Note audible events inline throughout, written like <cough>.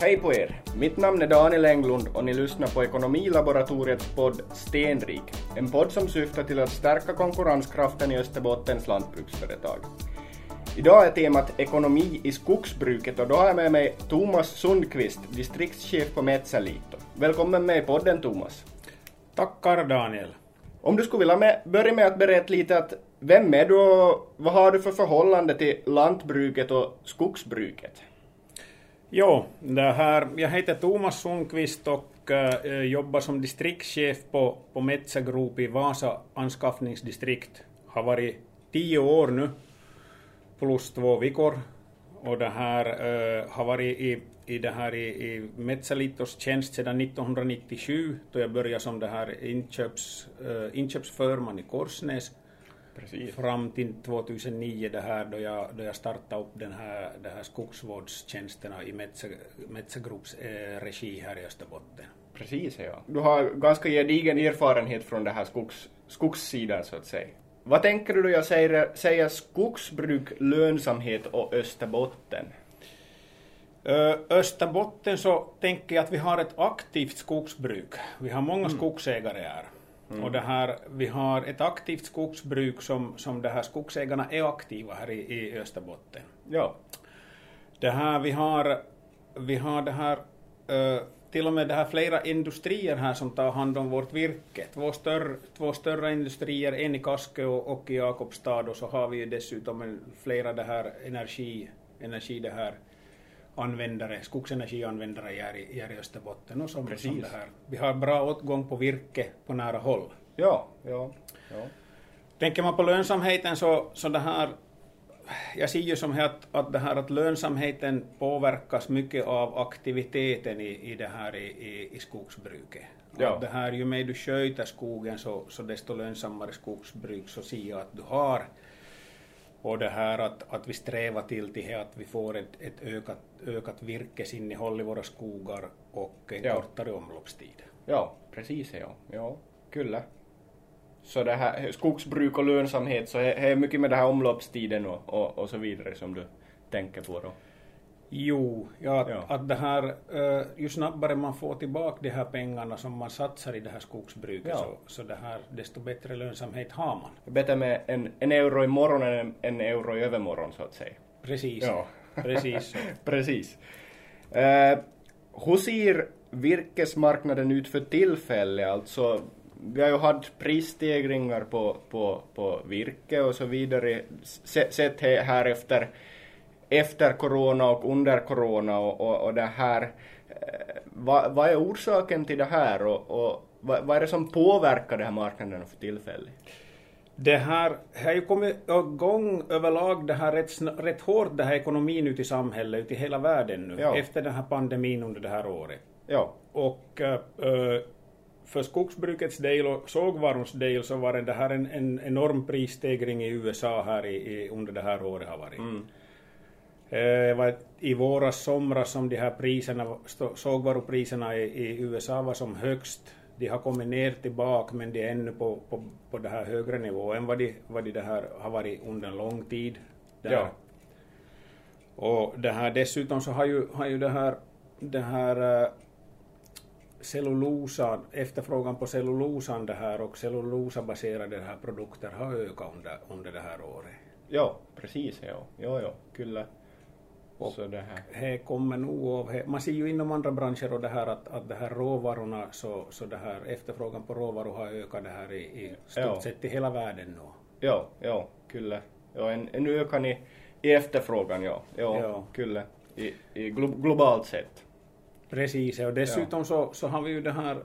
Hej på er! Mitt namn är Daniel Englund och ni lyssnar på Ekonomilaboratoriets podd Stenrik, en podd som syftar till att stärka konkurrenskraften i Österbottens lantbruksföretag. Idag är temat ekonomi i skogsbruket och då har jag med mig Thomas Sundqvist, distriktschef på Metsäliitto. Välkommen med i podden Thomas. Tackar Daniel. Om du skulle vilja med, börja med att berätta lite att vem är du och vad har du för förhållande till lantbruket och skogsbruket? Jo, det här, jag heter Thomas Sundqvist och äh, jobbar som distriktschef på, på Metsä Group i Vasa anskaffningsdistrikt. Har varit tio år nu, plus två veckor. Och det här äh, har varit i, i, det här i, i Metsälitos tjänst sedan 1997, då jag började som det här inköps, äh, inköpsförman i Korsnäs. Precis. fram till 2009 det här, då, jag, då jag startade upp den här, det här skogsvårdstjänsterna i Metsä Groups eh, regi här i Österbotten. Precis, ja. Du har ganska gedigen erfarenhet från det här skogs, skogssidan så att säga. Vad tänker du då jag säger, säger skogsbruk, lönsamhet och Österbotten? Österbotten så tänker jag att vi har ett aktivt skogsbruk. Vi har många mm. skogsägare här. Mm. Och det här, vi har ett aktivt skogsbruk som, som det här skogsägarna är aktiva här i, i Österbotten. Ja. Det här, vi har, vi har det här, uh, till och med det här flera industrier här som tar hand om vårt virke. Två större, två större industrier, en i Kaskö och, och i Jakobstad och så har vi ju dessutom flera det här energi, energi det här användare, skogsenergianvändare här i, här Österbotten som, Precis. som det här. Vi har bra åtgång på virke på nära håll. Ja, ja, ja. Tänker man på lönsamheten så, så det här jag ser ju som att, att, det här, att lönsamheten påverkas mycket av aktiviteten i, i det här i, i, i skogsbruket. Ja. det här, ju mer du sköter skogen så, så desto lönsammare skogsbruk så ser jag att du har. Och det här att, att vi strävar till, till att vi får ett, ett ökat, ökat virkesinnehåll i våra skogar och en ja. kortare omloppstid. Ja, precis ja. ja. Kyllä. Så det här skogsbruk och lönsamhet så är, är mycket med den här omloppstiden och, och, och så vidare som du tänker på då? Jo, ja, att, ja. att det här, uh, ju snabbare man får tillbaka de här pengarna som man satsar i det här skogsbruket ja. så, så det här, desto bättre lönsamhet har man. Bättre med en, en euro imorgon än en, en euro i övermorgon så att säga. Precis. Ja. Precis. <laughs> Precis. Uh, hur ser virkesmarknaden ut för tillfället? Alltså, vi har ju haft prisstegringar på, på, på virke och så vidare, sett här efter efter corona och under corona och, och, och det här. Eh, vad, vad är orsaken till det här och, och vad, vad, är det som påverkar den här marknaden för tillfället? Det här har ju kommit igång överlag det här rätt, rätt hårt, det här ekonomin ute i samhället, ute i hela världen nu, ja. efter den här pandemin under det här året. Ja. Och äh, för skogsbrukets del och sågvarors del så var det här en, en enorm prisstegring i USA här i, i, under det här året har varit. Mm. Eh, I våras somras som de här priserna, sågvarupriserna i, i USA var som högst. De har kommit ner tillbaka men de är ännu på, på, på det här högre nivå än vad de, vad de det här har varit under lång tid. Där. Ja. Och det här, dessutom så har ju, har ju det här, det här uh, cellulosan, efterfrågan på cellulosan det här och cellulosabaserade här produkter har ökat under, under det här året. Ja, precis. Ja, ja, ja, kyllä. Och så det här. Det kommer nog av, man ser ju inom andra branscher och det här att, att det här råvarorna, så, så det här efterfrågan på råvaror har ökat det här i, i stort ja. sett i hela världen nu. Ja, ja, kyllä. Ja, en, en ökan i, i efterfrågan, ja. Ja, ja. kyllä. I, i globalt sett. Precis, och dessutom ja. så, så har vi ju det här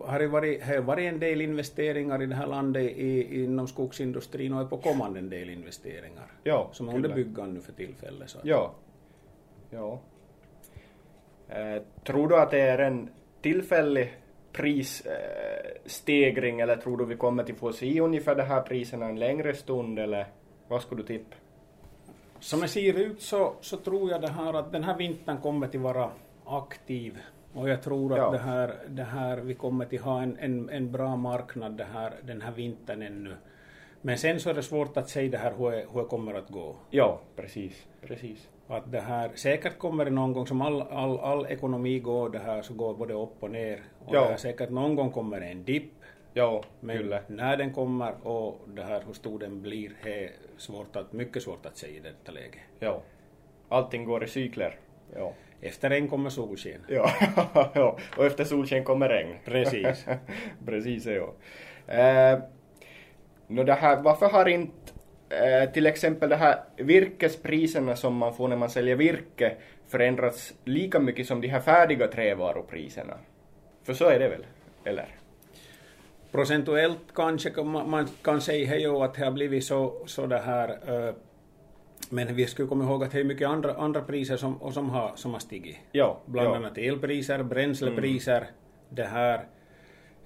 har det varit, har varit en del investeringar i det här landet i, inom skogsindustrin och är på kommande en del investeringar. Ja, som är under byggande nu för tillfället. Så. Ja. ja. Eh, tror du att det är en tillfällig prisstegring eh, eller tror du vi kommer till få se ungefär de här priserna en längre stund eller vad skulle du tippa? Som det ser ut så, så tror jag det här att den här vintern kommer att vara aktiv och jag tror att ja. det, här, det här, vi kommer att ha en, en, en bra marknad det här, den här vintern ännu. Men sen så är det svårt att säga det här hur, hur det kommer att gå. Ja, precis. precis. Att det här, säkert kommer det någon gång som all, all, all ekonomi går det här så går både upp och ner. Och Ja. det här, säkert någon gång kommer det en dipp. Ja, Men kyllä. när den kommer och det här hur stor den blir är svårt att, mycket svårt att säga i detta läge. Ja. Allting går i cykler. Ja. Efter regn kommer solsken. <laughs> Ja, ja. <laughs> och efter solsken kommer regn. <laughs> Precis. Precis, ja. Eh, det här, varför har inte eh, till exempel det här virkespriserna som man får när man säljer virke förändrats lika mycket som de här färdiga trävarupriserna? För så är det väl? Eller? Procentuellt kanske kan man, kan säga att det har blivit så, så det här eh, men vi skulle komma ihåg att det är mycket andra, andra priser som, som, har, som har stigit. Ja, Bland ja. annat elpriser, bränslepriser, det här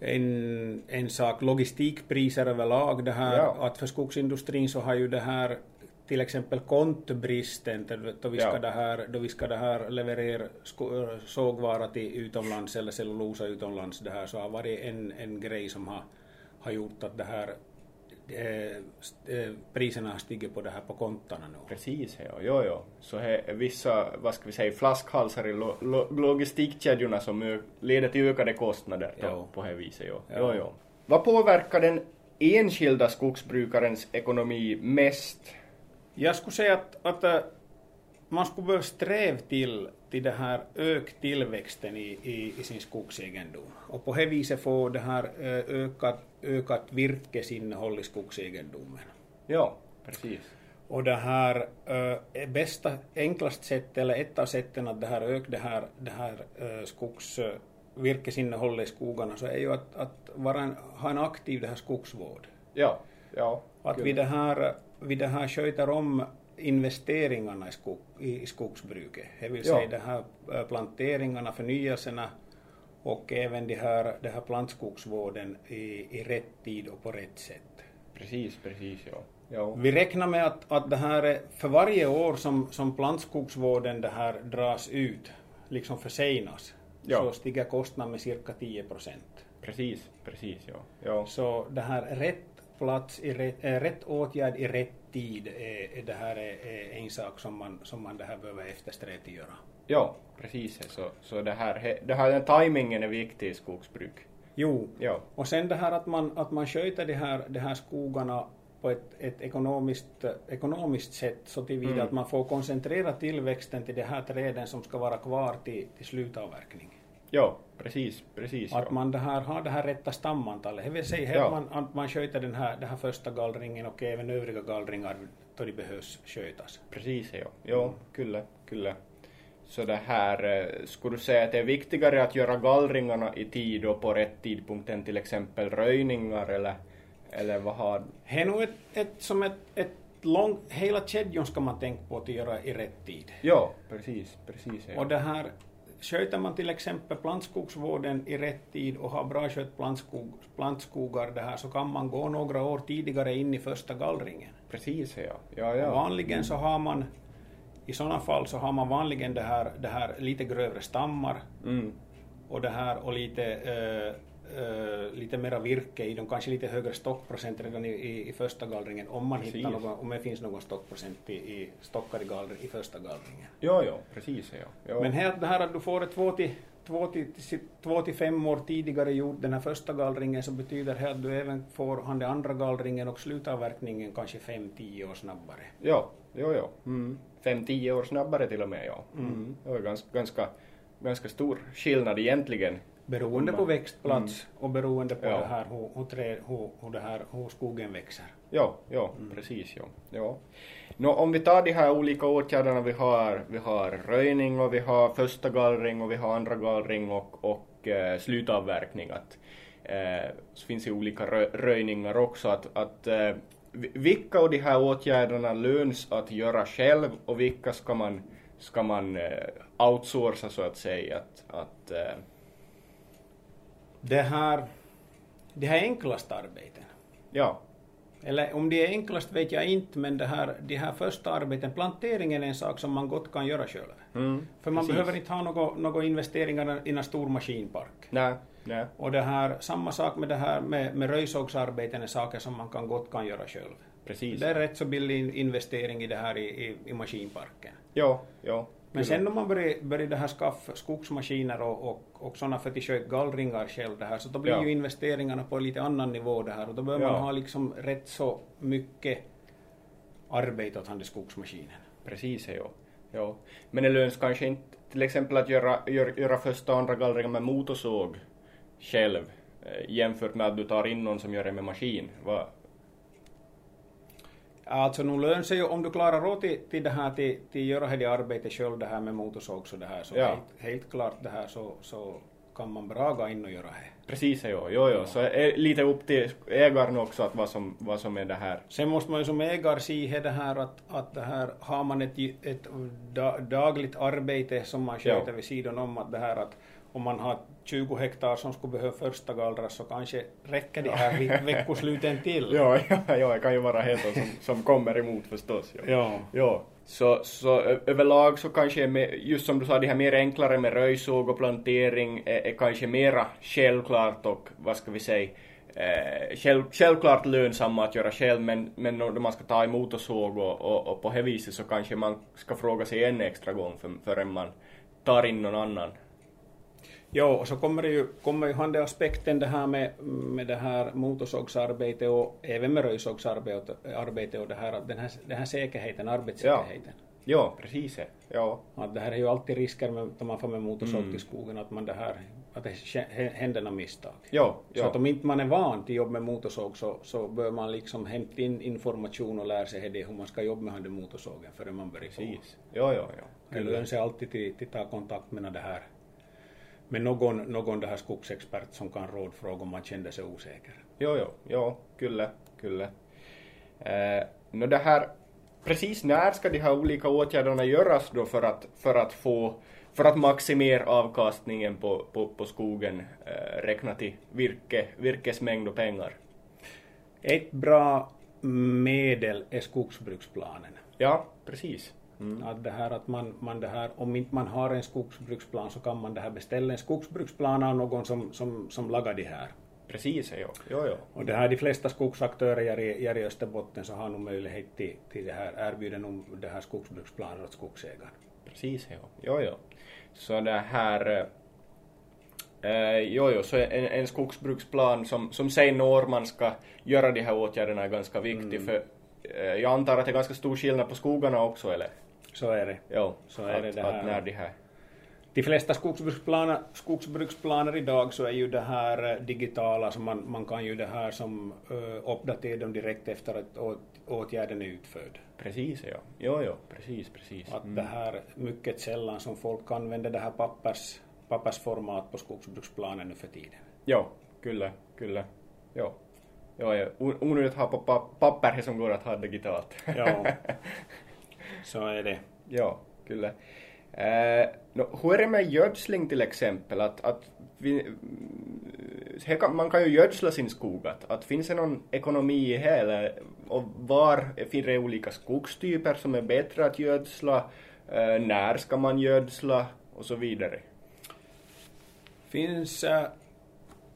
en, en sak, logistikpriser överlag, det här Ja. att för skogsindustrin så har ju det här till exempel kontbristen, då vi ska, Ja. det här, då vi ska det här leverera sågvara till utomlands eller cellulosa utomlands, det här, så har varit en, en grej som har, har gjort att det här eh, eh, priserna har stigit på det här på kontona nu. Precis, ja. Jo, jo. Så här är vissa, vad ska vi säga, flaskhalsar i lo, lo, logistikkedjorna som leder till ökade kostnader då, på det viset. Jo. Ja. Jo, jo. Vad påverkar den enskilda skogsbrukarens ekonomi mest? Jag skulle säga att, att äh, man skulle behöva sträva till, till det här ökt tillväxten i, i, i sin skogsegendom. Och på det viset få det här äh, ökat, ökat virkesinnehåll i skogsegendomen. Ja, precis. Och det här äh, bästa, enklast sätt, eller ett av sätten att det här öka det här, det här äh, skogs virkesinnehållet i skogarna så är ju att, att vara en, ha en aktiv det här skogsvård. Ja, ja. Att vi det här, vi det här sköter om investeringarna i, skog, i, skogsbruket. Det vill Ja. säga det här äh, planteringarna, förnyelserna och även det här, det här plantskogsvården i, i rätt tid och på rätt sätt. Precis, precis, ja. ja. Vi räknar med att, att det här är, för varje år som, som plantskogsvården det här dras ut, liksom försenas, Ja. så stiger kostnaden med cirka 10 procent. Precis, precis, ja. ja. Så det här rätt plats, i rätt, äh, rätt åtgärd i rätt tid, är, är det här är, är en sak som man, som man det här behöver eftersträva att göra. Ja, precis. Så, så det här, det här den timingen är viktig i skogsbruk. Jo, Ja, och sen det här att man, att man sköter de här, de här skogarna på ett, ett ekonomiskt, ekonomiskt sätt så tillvida Mm. att man får koncentrera tillväxten till de här träden som ska vara kvar till, till slutavverkning. Ja precis, precis. Att ja. man det här, har det här rätta stamantalet. Det vill säga Ja. man, att man sköter den här, den här första gallringen och även övriga gallringar då de behövs skötas. Precis, ja. Jo, kyllä, kyllä. Så det här, eh, skulle du säga att det är viktigare att göra gallringarna i tid och på rätt tidpunkt än till exempel röjningar eller, eller vad har... Det är nog ett, ett, som ett, ett långt, hela kedjan ska man tänka på att göra i rätt tid. Ja, precis, precis. Ja. Och det här, sköter man till exempel plantskogsvården i rätt tid och har bra skött plantskog, plantskogar det här så kan man gå några år tidigare in i första gallringen. Precis, ja. Ja, Och ja. vanligen så har man, i sådana fall så har man vanligen det här, det här lite grövre stammar Mm. och det här och lite, eh, eh, lite mera virke i dem, kanske lite högre stockprocent redan i, i, i första gallringen om man hittar Precis. någon, om det finns någon stockprocent i, i stockar i, gallring, i första gallringen. Jo, jo, precis, ja. Jo. Men här, det här att du får det två till, två, till, två till fem år tidigare gjort den här första gallringen så betyder det att du även får han den andra gallringen och slutavverkningen kanske fem, tio år snabbare. Ja, jo, jo. Mm. Fem, tio år snabbare till och med, ja. Mm. Det var ganska, ganska, ganska stor skillnad egentligen. Beroende på växtplats och beroende på Ja. det här hur, hur, trä, hur, hur, det här, hur skogen växer. Ja, ja, precis, ja. ja. Nå, om vi tar de här olika åtgärderna vi har, vi har röjning och vi har första gallring och vi har andra gallring och, och eh, slutavverkning. Att, eh, så finns det olika rö, röjningar också. Att, att, eh, vi- vilka av de här åtgärderna löns att göra själv och vilka ska man, ska man eh, outsourca så att säga? Att, att, eh, Det här, det här enklaste arbeten. ja, Eller om det är enklast vet jag inte, men det här, de här första arbeten, planteringen är en sak som man gott kan göra själv. mm, För man precis. behöver inte ha några några investeringar i en stor maskinpark. Nej, nej. Och det här, samma sak med det här med, med röjsågsarbeten är saker som man kan gott kan göra själv. Precis. Det är rätt så billig investering i det här i, i, i maskinparken. Jo, jo. Men sen om man börjar, börjar det här skaffa skogsmaskiner och, och, och sådana för att sköta gallringar själv det här, så då blir Ja. ju investeringarna på en lite annan nivå det här och då behöver man Ja. ha liksom rätt så mycket arbete åt den skogsmaskinen. Precis, ja. ja. Men det löns kanske inte till exempel att göra, göra, göra första och andra gallringen med motorsåg själv eh, jämfört med att du tar in någon som gör det med maskin. Va? Alltså nu lönar sig ju om du klarar råd till, till det här till, till göra det arbetet själv det här med motorsåg så det här så Ja. helt, helt klart det här så, så kan man bra gå in och göra det. Precis, ja. Jo, jo. Så är lite upp till ägaren också att vad som, vad som är det här. Sen måste man ju som ägare se det här att, att det här har man ett, ett da, dagligt arbete som man sköter vid sidan om att det här att om man har 20 hektar som skulle behöva första gallras så kanske räcker det här vid veckosluten till. <laughs> Ja, ja, ja, det kan ju vara helt som, som kommer emot förstås. Ja. Ja. Ja, så, så överlag så kanske med, just som du sa, det här mer enklare med röjsåg och plantering är, är kanske mera självklart och vad ska vi säga eh, själv, självklart lönsamma att göra själv men, men när man ska ta emot och såg och, och, och på det viset så kanske man ska fråga sig en extra gång för, förrän man tar in någon annan. Jo, och så kommer det ju, kommer ju han det aspekten det här med, med det här motorsågsarbete och även med röjsågsarbete arbete och det här, att den här, den här säkerheten, arbetssäkerheten. Ja, precis. Ja, Att det här är ju alltid risker med, när man får med motorsåg Mm. till skogen, att man det här, att det händer något misstag. ja, Så att ja. om inte man är van till jobb med motorsåg så, så bör man liksom hämta in information och lära sig det, hur man ska jobba med den motorsågen före man börjar på. Precis. Ja, ja, ja. Det lönar sig alltid till, till ta kontakt med det här med någon, någon det här skogsexpert som kan rådfråga om man kände sig osäker. Jo, jo, jo, kyllä, kyllä. Eh, no det här, precis när ska de här olika åtgärderna göras då för att, för att få, för att maximera avkastningen på, på, på skogen eh, räknat i virke, virkesmängd och pengar? Ett bra medel är skogsbruksplanen. Ja, precis. Att det här att man, man det här, om inte man har en skogsbruksplan så kan man det här beställa en skogsbruksplan av någon som, som, som lagar det här. Precis, jo, jo, jo. Och det här, de flesta skogsaktörer i, i Österbotten så har nog möjlighet till, till det här, erbjuder nog det här skogsbruksplaner åt skogsägaren. Precis, jo, jo, jo. Så det här, eh, jo, jo, så en, en skogsbruksplan som, som säger när man ska göra de här åtgärderna är ganska viktig för eh, jag antar att det är ganska stor skillnad på skogarna också, eller? Så är det. Jo, Så är att, det det att här. när de här, De flesta skogsbruksplaner, skogsbruksplaner idag så är ju det här eh, digitala, så man, man kan ju det här som uh, uppdatera dem direkt efter att åt, åtgärden är utförd. precis, ja. Jo, jo, precis, precis. Att det här mycket sällan som folk använder det här pappers, pappersformat på skogsbruksplanen nu för tiden. Jo, kyllä, kyllä. Jo. Jo, ja. Onödigt att ha på pa- papper som går att ha digitalt. Ja, <laughs> <laughs> så är det. Ja, kyllä. Eh, no, hur är det med gödsling till exempel? Att, att vi, här kan, man kan ju gödsla sin skog. Att, att finns det någon ekonomi i det? Eller, och var finns det olika skogstyper som är bättre att gödsla? Eh, när ska man gödsla? Och så vidare. finns äh,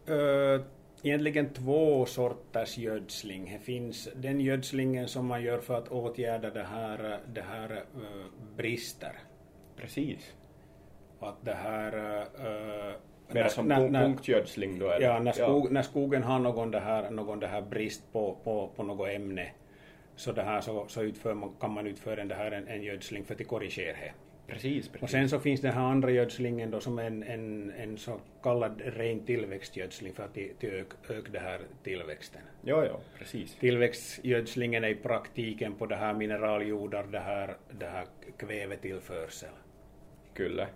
äh, egentligen två sorters gödsling. Det finns den gödslingen som man gör för att åtgärda det här, det här äh, brister. Precis. Att det här... Äh, Mer som när- när- punktgödsling då? eller? Ja, när, skog, när skogen har någon, det här, någon det här brist på, på, på något ämne så, det här, så, så utför man, kan man utföra det här, en, en gödsling för att korrigera det. Precis, precis. Och sen så finns den här andra gödslingen då som en, en, en så kallad ren tillväxtgödsling för att till, till öka ök det här tillväxten. Jo, jo, precis. Tillväxtgödslingen är i praktiken på det här mineraljordar, det här, det här kvävetillförsel. Kyllä.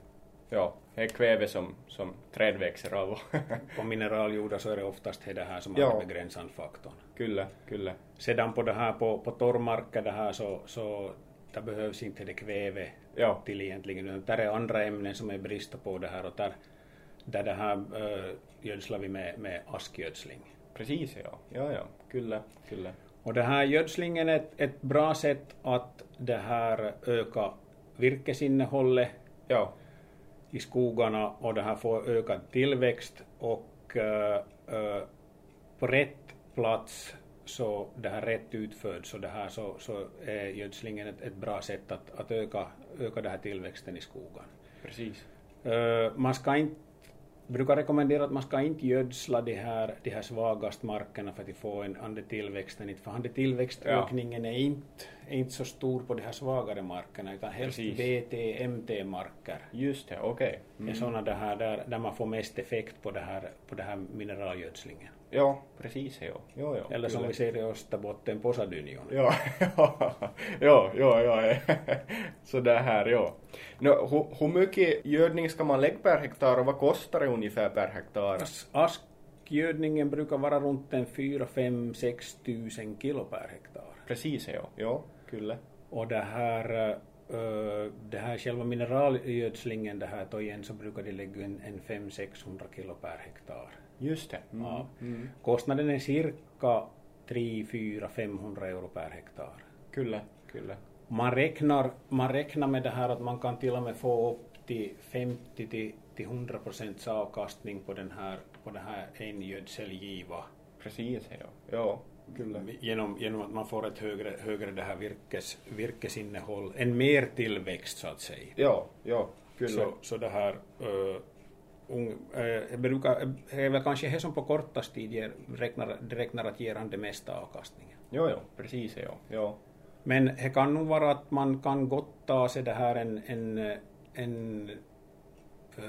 Ja, det är kväve som, som träd växer av. <laughs> På mineraljordar så är det oftast det här som Ja. är begränsande faktorn. kyllä, kyllä. Sedan på det här på, på torrmarker det här så, så det behövs inte det kväve Ja. till egentligen. Där är andra ämnen som är brist på det här och där, där det här äh, gödslar vi med, med askgödsling. Precis, ja. Ja, ja. Kyllä, kyllä. Och det här gödslingen är ett, ett bra sätt att det här öka virkesinnehållet Ja, i skogarna och det här får ökad tillväxt och äh, äh, på rätt plats så det här rätt utförd så, det här, så, så är gödslingen ett, ett bra sätt att, att öka, öka den här tillväxten i skogen. Precis. Uh, man ska inte brukar rekommendera att man ska inte gödsla de här, de här svagaste markerna för att få en andetillväxten, för andetillväxtökningen ja. är inte, är inte så stor på de här svagare markerna utan helst Precis. BT, MT-marker. Just det, okej. Okay. Mm. är sådana där, där, där man får mest effekt på det här, på det här mineralgödslingen. Ja, precis. Ja. Jo, jo, Eller som kyllä. vi ser i Österbotten, Posadynjon. Ja, <laughs> ja, ja, ja, <laughs> så det här, ja. No, hur, hur mycket gödning ska man lägga per hektar och vad kostar det ungefär per hektar? Askgödningen brukar vara runt en 4, 5, 6 tusen kilo per hektar. Precis, ja. Ja, kyllä. Och det här Uh, det här själva mineralgödslingen, det här tojen, så brukar de lägga en, en 500-600 kilo per hektar. Just det. Mm. Ja. Mm. Kostnaden är cirka 3, 4, 500 euro per hektar. Kyllä, kyllä. Man räknar, man räknar med det här att man kan till och med få upp till 50 till, till 100 procents avkastning på den här, på den här en gödselgiva. Precis, ja. ja. Kyllä. Genom, genom att man får ett högre, högre det här virkes, virkesinnehåll, en mer tillväxt så att säga. Ja, ja, kyllä. Så, så det här uh, äh, brukar, är väl kanske det som på kortast tid ger, räknar, räknar att ger han det mesta avkastningen. Jo, jo, precis, ja. ja. Men det kan nog vara att man kan gott ta sig det här en, en, en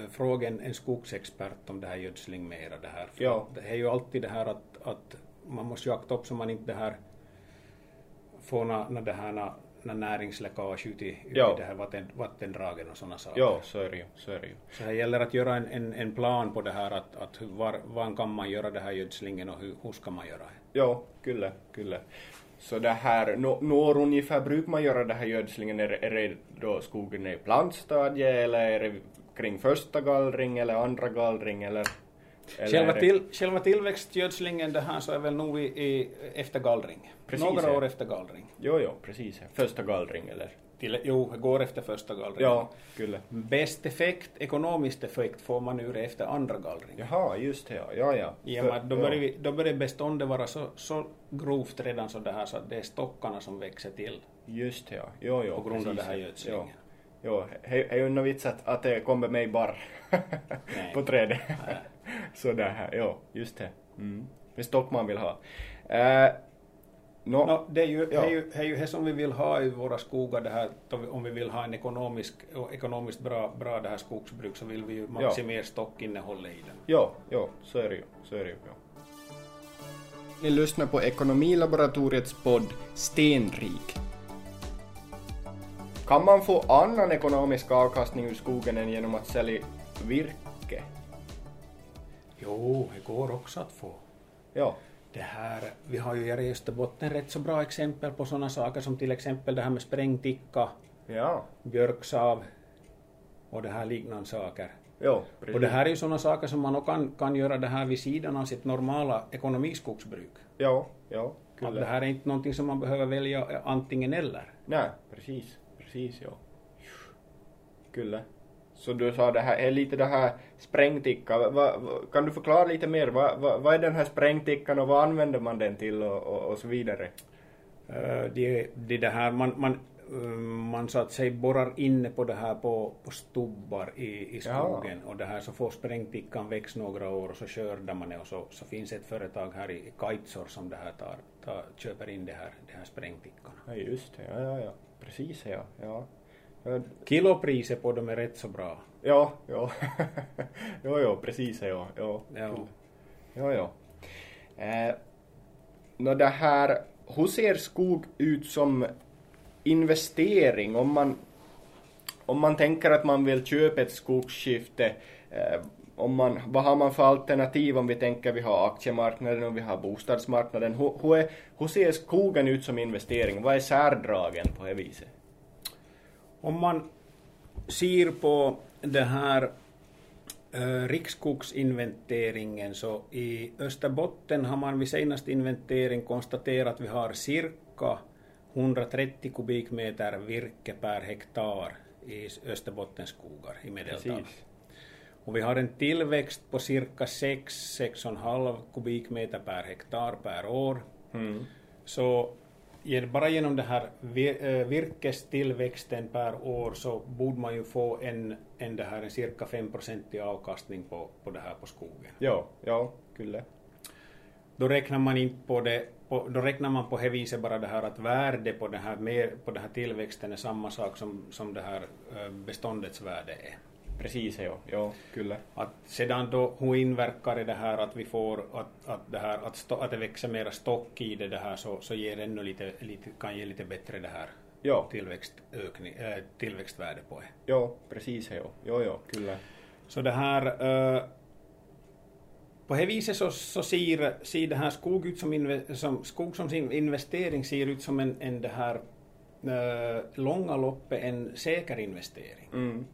fråga en, en skogsexpert om det här gödsling mera det här. Ja. Det är ju alltid det här att, att man måste ju akta upp så man inte det här får na, na det här näringsläckage ut i, ut i det här vatten, vattendragen och sådana saker. Ja, så är det ju. Så, är det ju. så det gäller att göra en, en, en, plan på det här, att, att var, var kan man göra det här gödslingen och hur, hur ska man göra det? Ja, kyllä, kyllä. Så det här, när ungefär brukar man göra det här gödslingen? Är, är det då skogen är i plantstadiet eller är det kring första gallring eller andra gallring eller? Eller själva, till, själva tillväxtgödslingen det här så är väl nog i, i efter gallring? Precis, Några år efter gallring. Jo, jo, precis. Första gallring eller? Till, jo, går efter första gallringen. Ja, kyllä. Bäst effekt, ekonomisk effekt får man ur efter andra gallringen. Jaha, just det ja. ja, ja. Att då börjar, vi, då börjar beståndet vara så, så grovt redan så, det här, så att det är stockarna som växer till. Just det ja. Jo, jo, på grund precis, av det här gödslingen. Jo, det är ju något vits att, att det kommer mig bara <laughs> på trädet. <laughs> så det här, jo, just det. Mm. Det är stock man vill ha. Uh, No, no, det, är ju, ja. är ju, är ju det som vi vill ha i våra skogar, det här, om vi vill ha en ekonomisk, ekonomiskt bra, bra det här skogsbruk så vill vi ju maximera ja. stockinnehållet i den. Ja, ja, så är det ju. Så är det ju ja. Ni lyssnar på Ekonomilaboratoriets podd Stenrik. Kan man få annan ekonomisk avkastning ur skogen än genom att sälja virke? Jo, det går också att få. Ja det här, vi har ju i Österbotten rätt så bra exempel på sådana saker som till exempel det här med sprängticka, ja. björksav och det här liknande saker. Jo, och det här är ju sådana saker som man kan, kan göra det här vid sidan av sitt normala ekonomiskogsbruk. Ja, ja. Att det här är inte någonting som man behöver välja antingen eller. Nej, precis. Precis, ja. Kyllä. Så du sa det här är lite det här sprängticka. Va, va, kan du förklara lite mer? Va, vad är den här sprängtickan och vad använder man den till och, och, och så vidare? Uh, det, det, det här, man, man, uh, man så att säga borrar inne på det här på, på stubbar i, i skogen ja. och det här så får sprängtickan växa några år och så skördar man det och så, så finns ett företag här i Kaitsor som det här tar, tar, köper in det här, det här sprängtickorna. Ja just det, ja ja ja, precis ja. ja. Kilopriset på dem är rätt så bra. Ja, ja. <laughs> jo, jo, precis ja. Ja, ja. ja, ja. Eh, no, det här, hur ser skog ut som investering om man, om man tänker att man vill köpa ett skogsskifte eh, om man, vad har man för alternativ om vi tänker vi har aktiemarknaden och vi har bostadsmarknaden? Hur, hur, är, hur ser skogen ut som investering? Vad är särdragen på det viset? Om man ser på det här eh, riksskogsinventeringen så i Österbotten har man vid senaste inventering konstaterat att vi har cirka 130 kubikmeter virke per hektar i Österbottens skogar i medeltal. Och vi har en tillväxt på cirka 6-6,5 kubikmeter per hektar per år. Mm. så bara genom den här eh, virkestillväxten per år så borde man ju få en, en, det här, en cirka 5% avkastning på, på det här på skogen. Ja, ja, kyllä. Då räknar man inte på det, på, då räknar man på det viset bara det här att värde på den här, mer, på den här tillväxten är samma sak som, som det här eh, beståndets värde är. Precis, ja. Ja, kyllä. Att sedan då hur inverkar det här att vi får att, att, det, här, att, stå, att det växer mera stock i det, det här så, så ger ännu lite, lite, kan ge lite bättre det här Ja, tillväxtökning, äh, tillväxtvärde på det. ja, precis, ja. Ja, ja, kyllä. Så det här äh, på det viset så, så ser, ser det här skog ut som, inve, som, skog som sin investering ser ut som en, en det här äh, långa loppet en säker investering. Mm.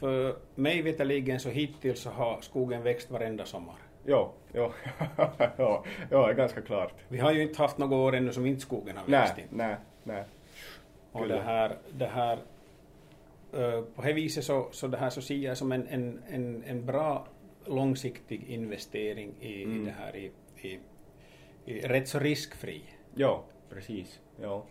För mig veterligen så hittills så har skogen växt varenda sommar. Ja, ja, <laughs> ja, ja, ganska klart. Vi har ju inte haft något år ännu som inte skogen har växt Nej, in. nej, nej. Och det här, det här eh, på det viset så, så det här så ser jag som en, en, en, en bra långsiktig investering i, Mm. i det här i, i, i rätt så riskfri. Ja, precis. Ja.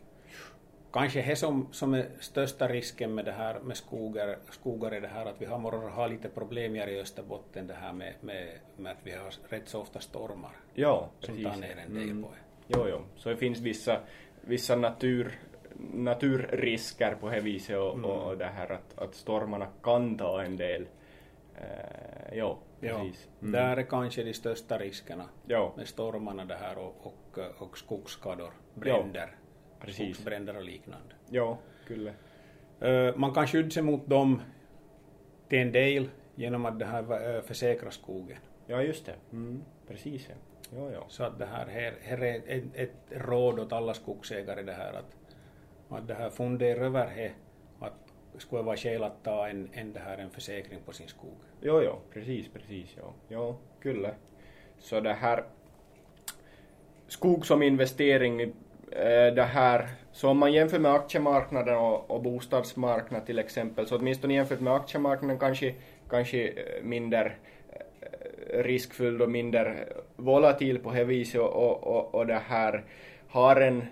Kanske det som, som är största risken med det här med skogar, skogar är det här att vi har har lite problem här i Österbotten det här med, med, med att vi har rätt så ofta stormar Ja, som precis. tar ner en del Mm. på det. Jo, jo. Så det finns vissa, vissa natur, naturrisker på det viset och, Mm. och det här att, att stormarna kan ta en del. Uh, jo, precis. Mm. Där är kanske de största riskerna Jo, med stormarna det här och, och, och skogsskador, bränder, precis. skogsbränder och liknande. Jo, kyllä. Eh, man kan skydda sig mot dem till en del genom att det här eh, försäkra skogen. Ja, just det. Mm. Precis, ja. Jo, jo. Så att det här, här, här är ett, ett råd åt alla skogsägare det här att, att det här fundera över det, att skulle vara skäl att ta en, en, det här, en försäkring på sin skog. Jo, jo, precis, precis, jo. Jo, kyllä. Så det här skog som investering, det här, så om man jämför med aktiemarknaden och, och bostadsmarknaden till exempel, så åtminstone jämfört med aktiemarknaden kanske, kanske eh, mindre eh, riskfylld och mindre volatil på det viset och, och, och, och det här har en,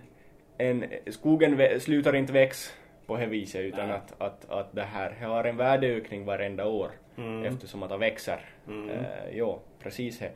en skogen slutar inte växa på det viset utan att, att, att det här har en värdeökning varenda år Mm. eftersom att det växer. Mm. Eh, jo, precis. det.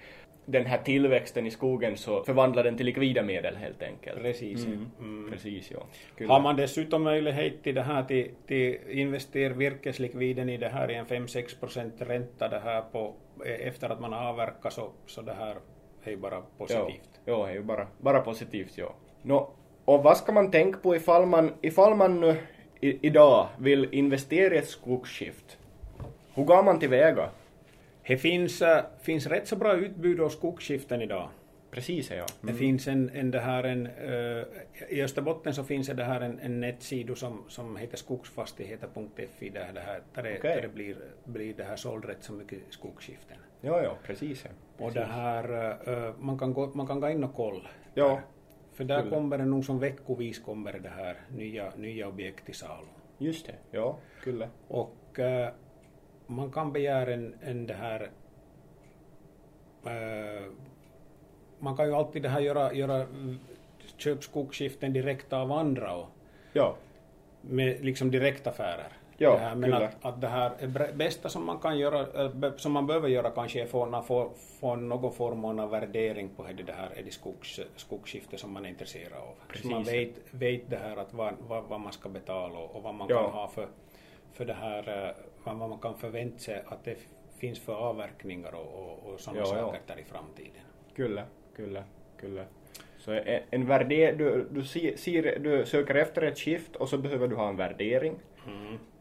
Den här tillväxten i skogen så förvandlar den till likvida medel helt enkelt. Precis. Mm. Mm. Precis, ja. Har man dessutom möjlighet till det här till, till investera virkeslikviden i det här i en 5-6 procent ränta det här på, efter att man har avverkat så, så det här är ju bara positivt. Jo, jo, det är ju bara, bara positivt, ja. Nå, och vad ska man tänka på ifall man, ifall man nu i, idag vill investera i ett skogsskift? Hur går man tillväga? Det finns, äh, finns rätt så bra utbud av skogsskiften idag. Precis, ja. Det finns en, en, det här en, äh, I Österbotten så finns det här en, en nettsida som, som heter skogsfastigheter.fi där det, här, där det, där det blir, blir det här såld rätt så mycket skogsskiften. Jo, jo, precis, ja. Och det här, äh, man, kan gå, man kan gå in och kolla. Ja. där. För där Kyllä. kommer det nog som veckovis kommer det här nya, nya objekt till salu. Just det, ja, kyllä. Och äh, man kan begära en, en det här äh, man kan ju alltid det här göra, göra mm, köp skogsskiften direkt av andra och Ja, med liksom direktaffärer. Ja, det här, men att, att det här är bästa som man kan göra, be- som man behöver göra kanske är få, na- få, få någon form av värdering på det, det här är det skogs, skogsskifte som man är intresserad av. Så man Precis. vet, vet det här att vad, vad, vad man ska betala och, vad man Ja. kan ha för, för det här, äh, vad man kan förvänta sig att det finns för avverkningar och, och, och sådana saker där i framtiden. Kyllä, kyllä, kyllä. Så en, en värde, du, du, ser, du söker efter ett skift och så behöver du ha en värdering.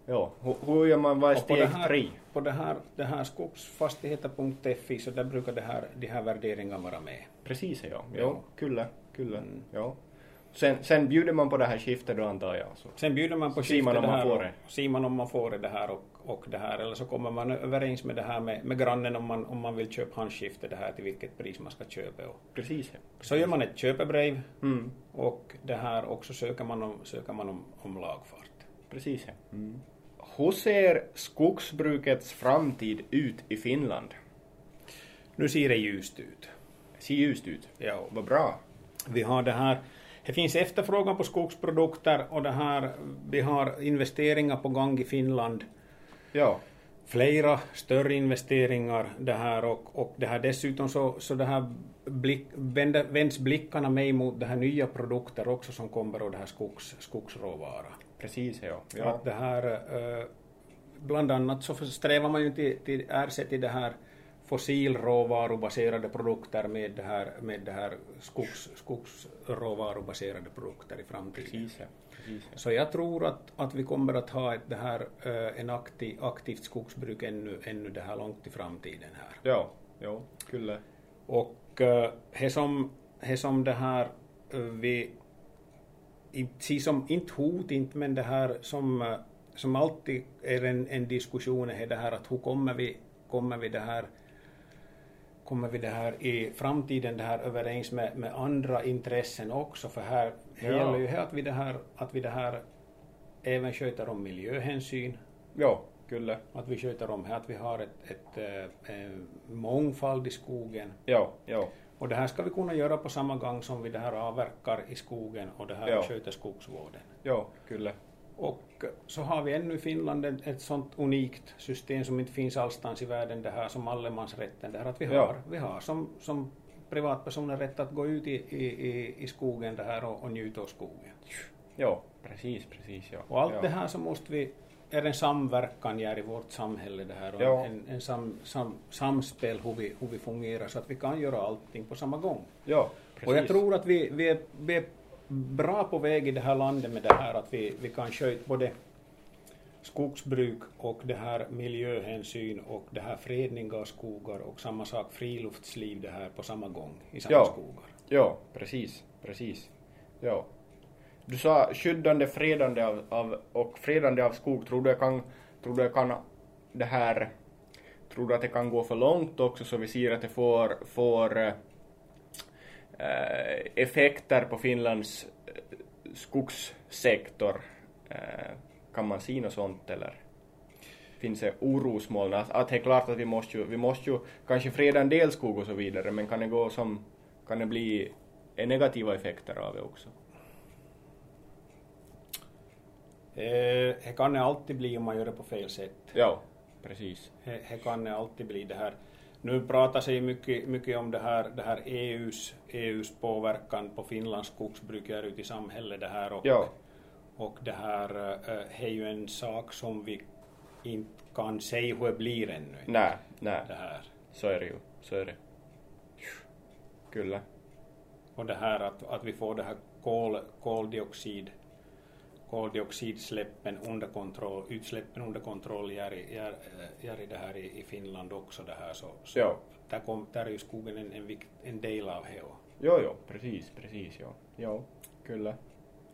Ja, hur, hur gör man, vad är steg tre? på det här, det här skogsfastigheter.fi så där brukar det här, de här värderingarna vara med. Precis, ja. Ja. Ja, kyllä, kyllä. Mm. Ja. Sen, sen bjuder man på det här skiftet då antar jag. Så. Sen bjuder man på Så ser man skiftet om man får det. Ser man om man får det här och, och det här eller så kommer man överens med det här med, med grannen om man, om man vill köpa hans skifte det här till vilket pris man ska köpa. Och Precis, ja. så gör man ett köpebrev Mm. och det här också söker man om, söker man om, om lagfart. Precis, ja. Mm. Hur ser skogsbrukets framtid ut i Finland? Nu ser det ljust ut. Ser ljust ut. Ja, Vad bra. Vi har det här, det finns efterfrågan på skogsprodukter och det här, vi har investeringar på gång i Finland. Ja, Flera större investeringar det här och, och det här dessutom så, så det här blick, vänder, vänds blickarna mig mot det här nya produkter också som kommer och det här skogs, skogsråvara. precis ja. ja. Att det här, eh, bland annat så strävar man ju till, till ersätta det här fossilråvarubaserade produkter med det här, med det här skogs, skogsråvarubaserade produkter i framtiden. Precis ja. Precis, ja. Så jag tror att, att vi kommer att ha ett, det här, eh, en aktiv, aktivt skogsbruk ännu, ännu det här långt i framtiden här. Ja, ja, kyllä. Och eh, det som, det som det här eh, vi inte som, inte hot, inte, men det här som, eh, som alltid är en, en diskussion är det här att hur kommer vi, kommer vi det här kommer vi det här i framtiden det här överens med, med andra intressen också för här det Ja. gäller ju att vi det här att vi det här även sköter om miljöhänsyn Ja, kyllä. att vi sköter om här att vi har ett, ett, eh, en mångfald i skogen Ja, ja. och det här ska vi kunna göra på samma gång som vi det här avverkar i skogen och det här Ja. sköter skogsvården. Ja, kyllä. Och så har vi ännu i Finland ett, ett sånt unikt system som inte finns allstans i världen, det här som allemansrätten, det här att vi har, Ja. vi har som, som privatpersoner rätt att gå ut i, i, i, i skogen det här och, och njuta av skogen. Ja, precis, precis ja. Och allt ja. det här så måste vi, är en samverkan här i vårt samhälle det här och Ja. en, en sam, sam, samspel hur vi, hur vi fungerar så att vi kan göra allting på samma gång. Ja, precis. Och jag tror att vi, vi, är, vi är bra på väg i det här landet med det här att vi, vi kan sköta både skogsbruk och det här miljöhänsyn och det här fredning av skogar och samma sak friluftsliv det här på samma gång i samma Ja. skogar. Ja, precis, precis. Ja. Du sa skyddande, fredande av, av, och fredande av skog. Tror du jag kan, tror du jag kan det här, tror du att det kan gå för långt också så vi ser att det får, får eh, effekter på Finlands eh, skogssektor? Eh, kan man se något sånt eller? Finns det orosmoln? Att, att det är klart att vi måste ju, vi måste ju kanske freda en del skog och så vidare, men kan det gå som, kan det bli eh, negativa effekter av det också? Eh, Det kan det alltid bli om man gör det på fel sätt. Ja, precis. Det kan det alltid bli det här. Nu pratar sig mycket, mycket om det här, det här EUs, EUs påverkan på Finlands skogsbruk här ute i samhället det här och, Ja, och det här eh, är ju en sak som vi inte kan säga hur det blir ännu. nej, nej, Det här. så är det ju, så är det. Kyllä. Och det här att, att vi får det här kol, koldioxid koldioxidsläppen under kontroll, utsläppen under kontroll gör det här i, i Finland också det här så, så Ja. där, kom, där är ju skogen en, en, en del av det. och- Jo, jo, precis, precis, ja. Ja, kyllä.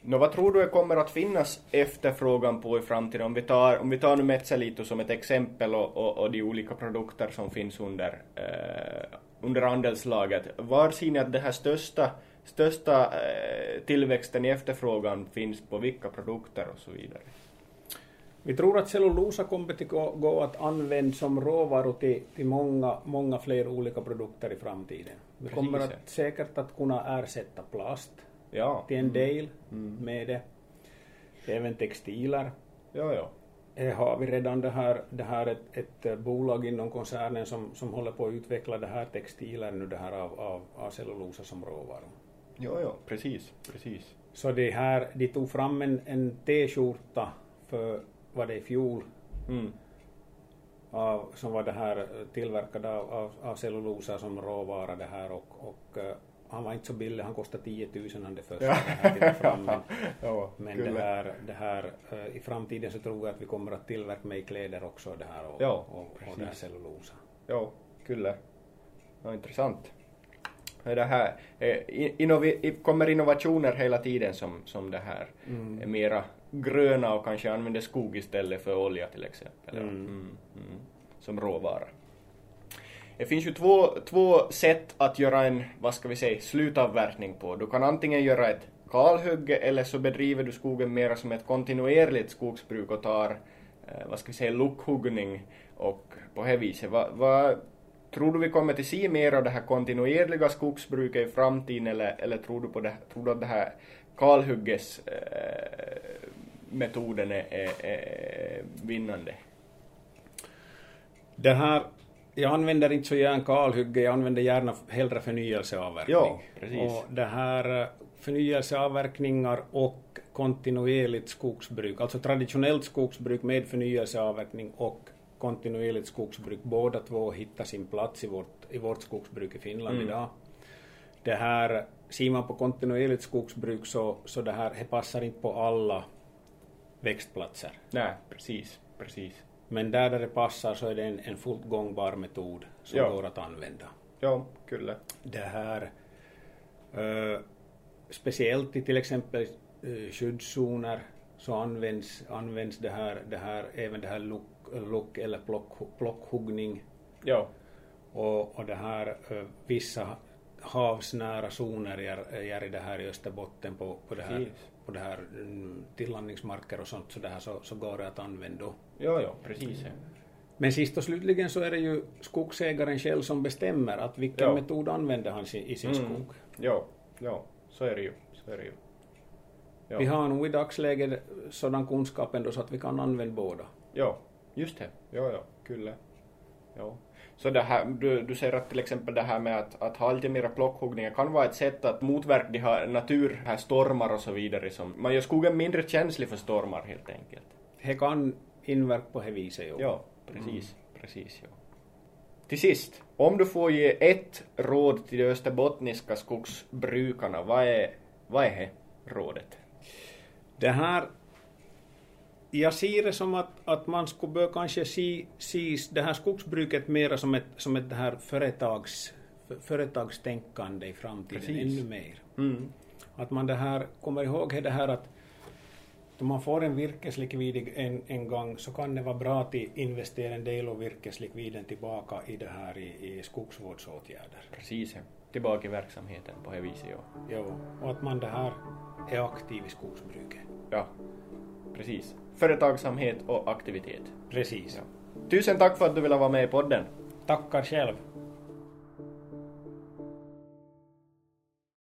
Nå, vad tror du det kommer att finnas efterfrågan på i framtiden? Om vi tar, om vi tar nu Metsäliitto som ett exempel och, och, och de olika produkter som finns under, eh, under andelslaget. Var ser ni att det här största, största eh, tillväxten i efterfrågan finns på vilka produkter och så vidare? Vi tror att cellulosa kommer att gå, att använda som råvaru till, till många, många fler olika produkter i framtiden. Vi kommer att säkert att kunna ersätta plast Ja. till en del Mm. med det. Även textiler. Ja, ja. Eh, har vi redan det här, det här ett, ett eh, bolag inom koncernen som, som håller på att utveckla det här textiler nu det här av, av, av cellulosa som råvaru. Jo, jo, precis, precis. Så det här, de tog fram en, en t-skjorta för, var det i fjol, Mm. av, som var det här eh, tillverkad av, av, av cellulosa som råvara det här och, och eh, han var inte så billig, han kostade 10 000 han det första Ja. det fram. <laughs> Men, ja, men det här, det här eh, i framtiden så tror jag att vi kommer att tillverka mig kläder också det här och, Ja, och, och det här cellulosa. Jo, kyllä. Ja, intressant. Det här, eh, innovi, kommer innovationer hela tiden som, som det här Mm. mera gröna och kanske använder skog istället för olja till exempel. Mm. Mm, mm, som råvara. Det finns ju två, två sätt att göra en, vad ska vi säga, slutavverkning på. Du kan antingen göra ett kalhugge eller så bedriver du skogen mera som ett kontinuerligt skogsbruk och tar, eh, vad ska vi säga, luckhuggning och på det viset. Vad, vad tror du vi kommer till se mer av det här kontinuerliga skogsbruket i framtiden eller, eller tror du på det, tror du att det här kalhuggesmetoden är, är, är vinnande? Det här, jag använder inte så gärna kalhygge, jag använder gärna hellre förnyelseavverkning. Ja, precis. Och det här eh, förnyelseavverkningar och kontinuerligt skogsbruk, alltså traditionellt skogsbruk med förnyelseavverkning och kontinuerligt skogsbruk, båda två hittar sin plats i vårt, i vårt skogsbruk i Finland Mm. idag. Det här, ser man på kontinuerligt skogsbruk så, så det här det passar inte på alla växtplatser. Nej, precis, precis. Men där, där det passar så är det en, en fullt gångbar metod som Ja. går att använda. Ja, kyllä. Det här, eh, speciellt i till exempel uh, skyddszoner så används, används det här, det här, även det här luck, luck eller plock, plockhuggning Ja, och, och det här eh, vissa havsnära zoner gör i det här i Österbotten på, på det här, Precis. på det här mm, tillandningsmarker och sånt så, det här så, så går det att använda ja, ja, precis. Men sist och slutligen så är det ju skogsägaren själv som bestämmer att vilken Ja. metod använder han i sin Mm. skog. Ja, ja, så är det ju. Så är det ju. Ja. Vi har nog i dagsläget sådan kunskap ändå så att vi kan använda båda. Ja, just det. Ja, ja, kyllä. Ja. Så det här, du, du säger att till exempel det här med att, att ha lite mera plockhuggningar kan vara ett sätt att motverka de här natur, här stormar och så vidare. Som, man gör skogen mindre känslig för stormar helt enkelt. Det kan inverka på det viset. Jo. Ja, precis. Precis, ja. Till sist, om du får ge ett råd till de österbottniska skogsbrukarna, vad är, vad är det rådet? Det här, jag ser det som att, att man skulle börja kanske se, se det här skogsbruket mera som ett, som ett det här företags, för- företagstänkande i framtiden Precis. ännu mer. Mm. Att man det här, kommer ihåg det här att då man får en virkeslikvid en, en gång så kan det vara bra att investera en del av virkeslikviden tillbaka i det här i, i skogsvårdsåtgärder. Precis. Tillbaka i verksamheten på det viset, ja. Jo, och att man det här är aktiv i skogsbruket. Ja, precis. Företagsamhet och aktivitet. Precis. Ja. Tusen tack för att du ville vara med i podden. Tackar själv.